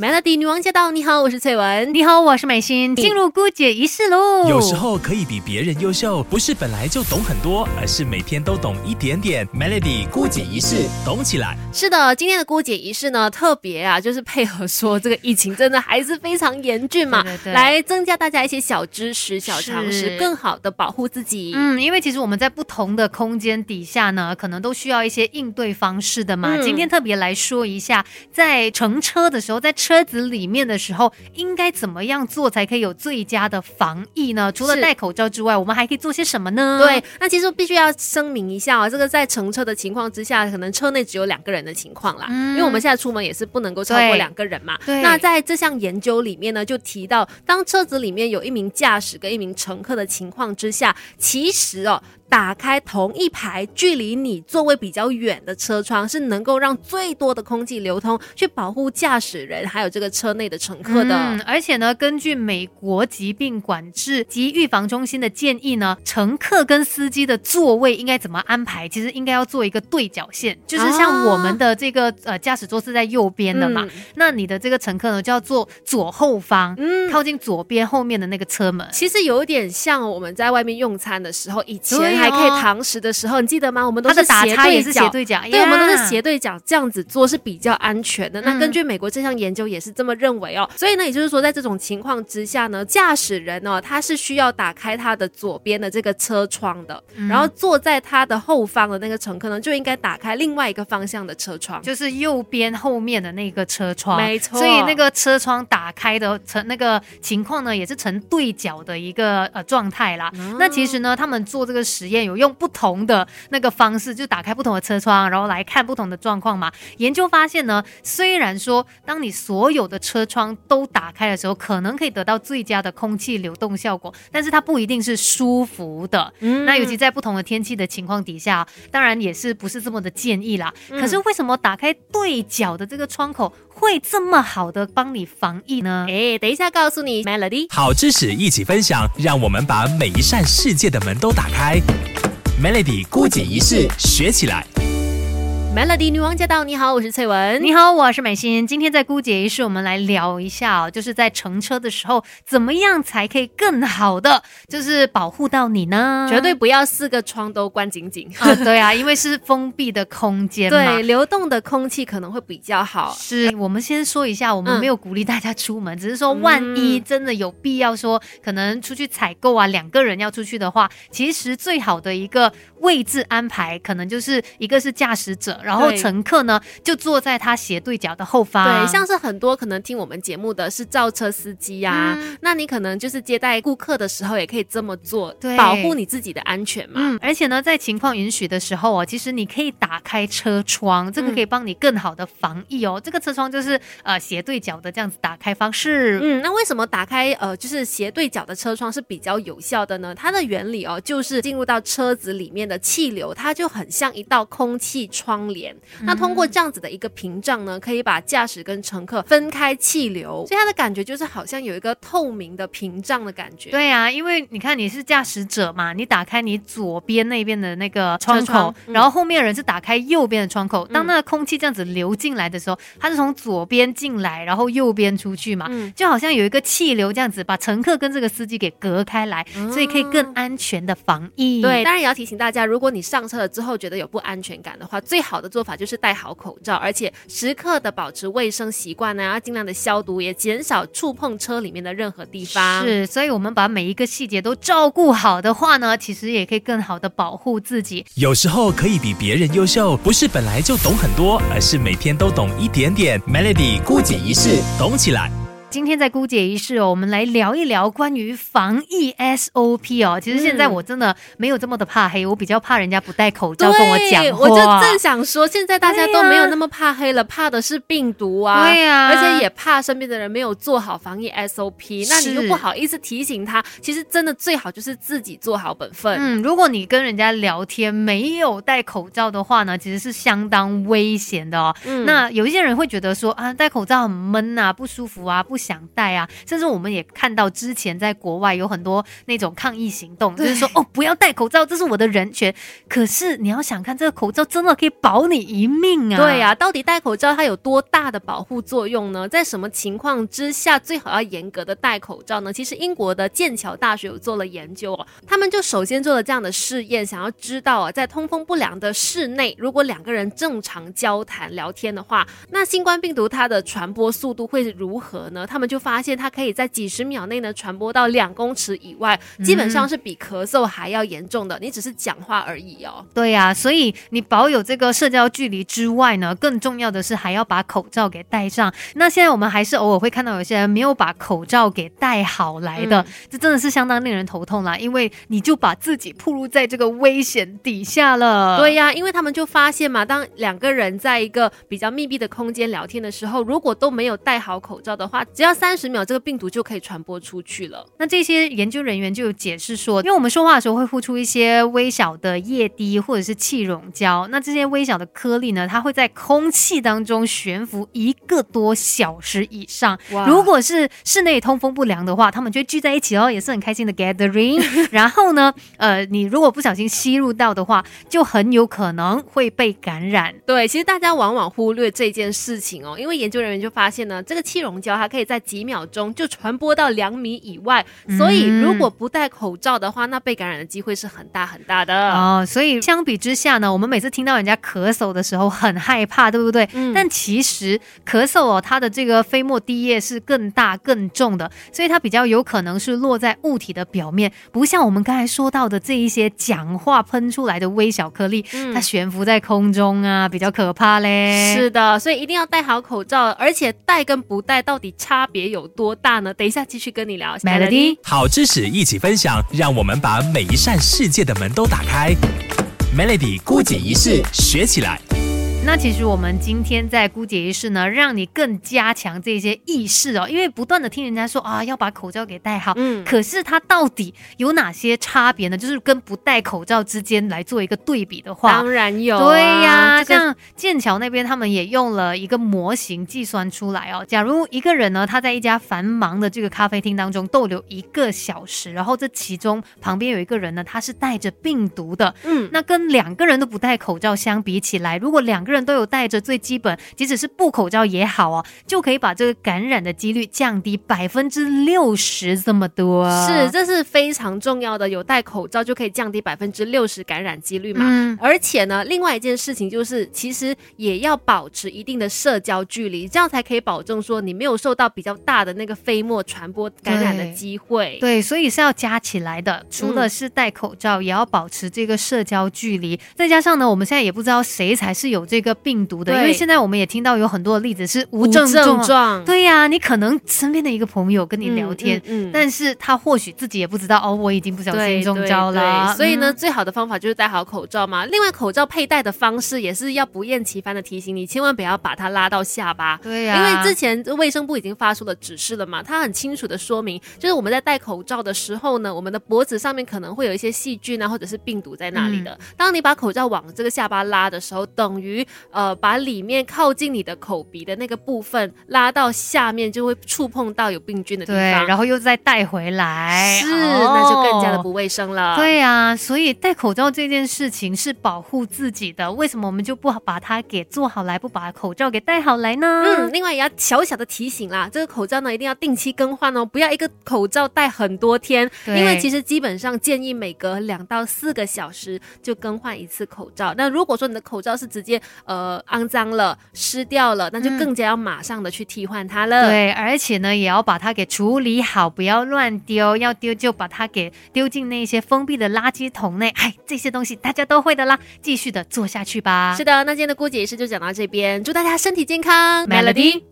Melody 女王驾到！你好，我是翠文。你好，我是美心。进入姑姐仪式喽。有时候可以比别人优秀，不是本来就懂很多，而是每天都懂一点点。Melody 姑姐仪式，懂起来。是的，今天的姑姐仪式呢，特别啊，就是配合说这个疫情真的还是非常严峻嘛，来增加大家一些小知识、小常识，更好的保护自己。嗯，因为其实我们在不同的空间底下呢，可能都需要一些应对方式的嘛。今天特别来说一下，在乘车的时候，在车子里面的时候，应该怎么样做才可以有最佳的防疫呢？除了戴口罩之外，我们还可以做些什么呢？对，那其实必须要声明一下啊，这个在乘车的情况之下，可能车内只有两个人的情况啦，因为我们现在出门也是不能够超过两个人嘛。对。那在这项研究里面呢，就提到，当车子里面有一名驾驶跟一名乘客的情况之下，其实哦。打开同一排距离你座位比较远的车窗，是能够让最多的空气流通，去保护驾驶人还有这个车内的乘客的。嗯，而且呢，根据美国疾病管制及预防中心的建议呢，乘客跟司机的座位应该怎么安排？其实应该要做一个对角线，就是像我们的这个呃驾驶座是在右边的嘛，那你的这个乘客呢就要坐左后方，嗯，靠近左边后面的那个车门。其实有点像我们在外面用餐的时候，以前。还可以堂食的时候，你记得吗？我们都是斜对角，对，我们都是斜对角，这样子做是比较安全的。那根据美国这项研究也是这么认为哦。所以呢，也就是说，在这种情况之下呢，驾驶人哦，他是需要打开他的左边的这个车窗的，然后坐在他的后方的那个乘客呢，就应该打开另外一个方向的车窗，就是右边后面的那个车窗。没错，所以那个车窗打开的成那个情况呢，也是成对角的一个呃状态啦。那其实呢，他们做这个实验有用不同的那个方式，就打开不同的车窗，然后来看不同的状况嘛。研究发现呢，虽然说当你所有的车窗都打开的时候，可能可以得到最佳的空气流动效果，但是它不一定是舒服的。嗯，那尤其在不同的天气的情况底下，当然也是不是这么的建议啦。可是为什么打开对角的这个窗口会这么好的帮你防疫呢？哎，等一下告诉你，Melody，好知识一起分享，让我们把每一扇世界的门都打开。Melody 孤姐仪式学起来。Melody 女王驾到！你好，我是翠文。你好，我是美心。今天在姑姐仪式，我们来聊一下哦，就是在乘车的时候，怎么样才可以更好的，就是保护到你呢？绝对不要四个窗都关紧紧啊！对啊，因为是封闭的空间嘛，对，流动的空气可能会比较好。是我们先说一下，我们没有鼓励大家出门，只是说万一真的有必要说，可能出去采购啊，两个人要出去的话，其实最好的一个位置安排，可能就是一个是驾驶者。然后乘客呢，就坐在他斜对角的后方。对，像是很多可能听我们节目的是造车司机呀，那你可能就是接待顾客的时候也可以这么做，对保护你自己的安全嘛。嗯，而且呢，在情况允许的时候哦，其实你可以打开车窗，这个可以帮你更好的防疫哦。这个车窗就是呃斜对角的这样子打开方式。嗯，那为什么打开呃就是斜对角的车窗是比较有效的呢？它的原理哦，就是进入到车子里面的气流，它就很像一道空气窗帘。那通过这样子的一个屏障呢，可以把驾驶跟乘客分开气流，所以它的感觉就是好像有一个透明的屏障的感觉。对啊，因为你看你是驾驶者嘛，你打开你左边那边的那个窗口，然后后面人是打开右边的窗口。当那个空气这样子流进来的时候，它是从左边进来，然后右边出去嘛，就好像有一个气流这样子把乘客跟这个司机给隔开来，所以可以更安全的防疫。对，当然也要提醒大家，如果你上车了之后觉得有不安全感的话，最好的做法就是戴好口罩，而且时刻的保持卫生习惯呢，要尽量的消毒，也减少触碰车里面的任何地方。是，所以我们把每一个细节都照顾好的话呢，其实也可以更好的保护自己。有时候可以比别人优秀，不是本来就懂很多，而是每天都懂一点点。Melody 孤姐一式，懂起来。今天在姑姐仪式哦，我们来聊一聊关于防疫 SOP 哦。其实现在我真的没有这么的怕黑，我比较怕人家不戴口罩跟我讲话。我就正想说，现在大家都没有那么怕黑了，怕的是病毒啊。对呀，而且也怕身边的人没有做好防疫 SOP，那你又不好意思提醒他。其实真的最好就是自己做好本分。嗯，如果你跟人家聊天没有戴口罩的话呢，其实是相当危险的哦。嗯，那有一些人会觉得说啊，戴口罩很闷啊，不舒服啊，不。想戴啊。甚至我们也看到之前在国外有很多那种抗议行动，就是说哦不要戴口罩，这是我的人权。可是你要想看，这个口罩真的可以保你一命啊？对啊，到底戴口罩它有多大的保护作用呢？在什么情况之下最好要严格的戴口罩呢？其实英国的剑桥大学有做了研究哦，他们就首先做了这样的试验，想要知道啊，在通风不良的室内，如果两个人正常交谈聊天的话，那新冠病毒它的传播速度会如何呢？他们就发现它可以在几十秒内呢传播到两公尺以外，基本上是比咳嗽还要严重的。你只是讲话而已哦。对呀，所以你保有这个社交距离之外呢，更重要的是还要把口罩给戴上。那现在我们还是偶尔会看到有些人没有把口罩给戴好来的，这真的是相当令人头痛啦，因为你就把自己暴露在这个危险底下了。对呀，因为他们就发现嘛，当两个人在一个比较密闭的空间聊天的时候，如果都没有戴好口罩的话，只要三十秒，这个病毒就可以传播出去了。那这些研究人员就有解释说，因为我们说话的时候会呼出一些微小的液滴或者是气溶胶，那这些微小的颗粒呢，它会在空气当中悬浮一个多小时以上。如果是室内通风不良的话，他们就聚在一起哦，也是很开心的 gathering。然后呢，呃，你如果不小心吸入到的话，就很有可能会被感染。对，其实大家往往忽略这件事情哦，因为研究人员就发现呢，这个气溶胶它可以在几秒钟就传播到两米以外，所以如果不戴口罩的话，那被感染的机会是很大很大的哦。所以相比之下呢，我们每次听到人家咳嗽的时候很害怕，对不对？嗯。但其实咳嗽哦，它的这个飞沫滴液是更大更重的，所以它比较有可能是落在物体的表面，不像我们刚才说到的这一些讲话喷出来的微小颗粒，它悬浮在空中啊，比较可怕嘞。是的，所以一定要戴好口罩，而且戴跟不戴到底差别有多大呢？等一下继续跟你聊。Melody，好知识一起分享，让我们把每一扇世界的门都打开。Melody 孤解一世学起来。那其实我们今天在姑姐仪式呢，让你更加强这些意识哦，因为不断的听人家说啊，要把口罩给戴好，嗯，可是它到底有哪些差别呢？就是跟不戴口罩之间来做一个对比的话，当然有，对呀，像剑桥那边他们也用了一个模型计算出来哦，假如一个人呢，他在一家繁忙的这个咖啡厅当中逗留一个小时，然后这其中旁边有一个人呢，他是带着病毒的，嗯，那跟两个人都不戴口罩相比起来，如果两个人都有戴着最基本，即使是布口罩也好哦，就可以把这个感染的几率降低百分之六十这么多。是，这是非常重要的，有戴口罩就可以降低百分之六十感染几率嘛。嗯。而且呢，另外一件事情就是，其实也要保持一定的社交距离，这样才可以保证说你没有受到比较大的那个飞沫传播感染的机会。对，所以是要加起来的。除了是戴口罩，也要保持这个社交距离。再加上呢，我们现在也不知道谁才是有这个病。病毒的，因为现在我们也听到有很多的例子是无症状。对呀，你可能身边的一个朋友跟你聊天，嗯，但是他或许自己也不知道哦，我已经不小心中招了。所以呢，最好的方法就是戴好口罩嘛。另外，口罩佩戴的方式也是要不厌其烦的提醒你，千万不要把它拉到下巴。对呀，因为之前卫生部已经发出了指示了嘛，它很清楚的说明，就是我们在戴口罩的时候呢，我们的脖子上面可能会有一些细菌啊，或者是病毒在那里的。当你把口罩往这个下巴拉的时候，等于呃把里面。靠近你的口鼻的那个部分拉到下面，就会触碰到有病菌的地方，然后又再带回来，是，那就更加的不卫生了。对呀，所以戴口罩这件事情是保护自己的，为什么我们就不把它给做好来，不把口罩给戴好来呢？嗯，另外也要小小的提醒啦，这个口罩呢一定要定期更换哦，不要一个口罩戴很多天，因为其实基本上建议每隔两到四个小时就更换一次口罩。那如果说你的口罩是直接呃肮脏了。湿掉了，那就更加要马上的去替换它了。对，而且呢，也要把它给处理好，不要乱丢。要丢就把它给丢进那些封闭的垃圾桶内。哎，这些东西大家都会的啦，继续的做下去吧。是的，那今天的姑姐仪式就讲到这边，祝大家身体健康，Melody。